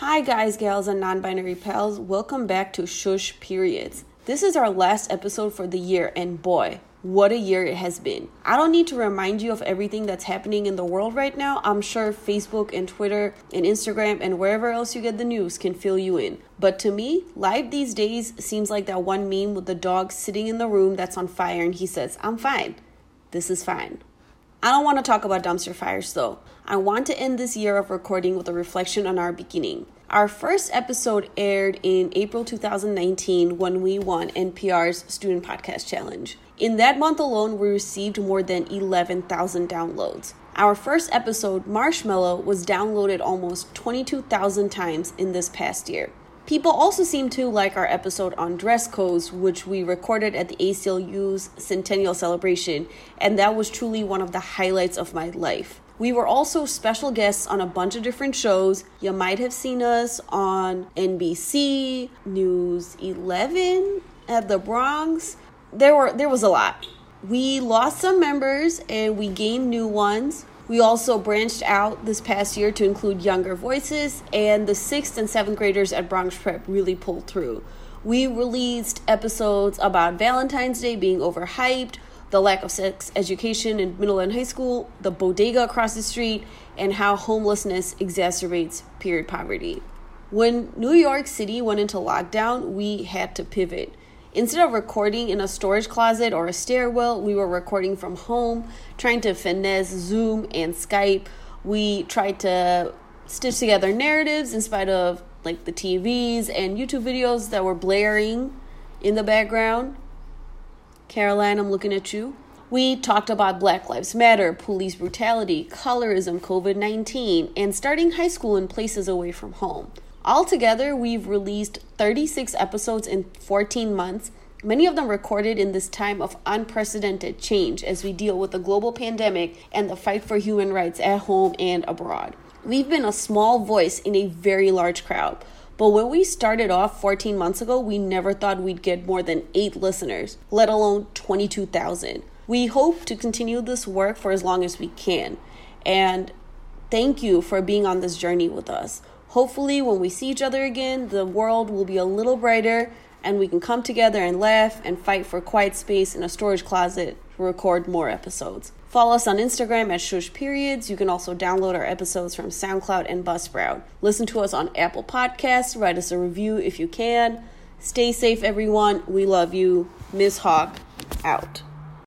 Hi, guys, gals, and non binary pals. Welcome back to Shush Periods. This is our last episode for the year, and boy, what a year it has been. I don't need to remind you of everything that's happening in the world right now. I'm sure Facebook and Twitter and Instagram and wherever else you get the news can fill you in. But to me, life these days seems like that one meme with the dog sitting in the room that's on fire and he says, I'm fine. This is fine. I don't want to talk about dumpster fires though. I want to end this year of recording with a reflection on our beginning. Our first episode aired in April 2019 when we won NPR's Student Podcast Challenge. In that month alone, we received more than 11,000 downloads. Our first episode, Marshmallow, was downloaded almost 22,000 times in this past year. People also seem to like our episode on dress codes, which we recorded at the ACLU's centennial celebration, and that was truly one of the highlights of my life. We were also special guests on a bunch of different shows. You might have seen us on NBC, News 11 at the Bronx. There were there was a lot. We lost some members and we gained new ones. We also branched out this past year to include younger voices, and the sixth and seventh graders at Bronx Prep really pulled through. We released episodes about Valentine's Day being overhyped, the lack of sex education in middle and high school, the bodega across the street, and how homelessness exacerbates period poverty. When New York City went into lockdown, we had to pivot. Instead of recording in a storage closet or a stairwell, we were recording from home, trying to finesse Zoom and Skype. We tried to stitch together narratives in spite of like the TVs and YouTube videos that were blaring in the background. Caroline, I'm looking at you. We talked about Black Lives Matter, police brutality, colorism, COVID 19, and starting high school in places away from home. Altogether, we've released 36 episodes in 14 months, many of them recorded in this time of unprecedented change as we deal with the global pandemic and the fight for human rights at home and abroad. We've been a small voice in a very large crowd. But when we started off 14 months ago, we never thought we'd get more than eight listeners, let alone 22,000. We hope to continue this work for as long as we can. And thank you for being on this journey with us. Hopefully, when we see each other again, the world will be a little brighter and we can come together and laugh and fight for quiet space in a storage closet to record more episodes. Follow us on Instagram at Shush Periods. You can also download our episodes from SoundCloud and Buzzsprout. Listen to us on Apple Podcasts. Write us a review if you can. Stay safe, everyone. We love you. Miss Hawk, out.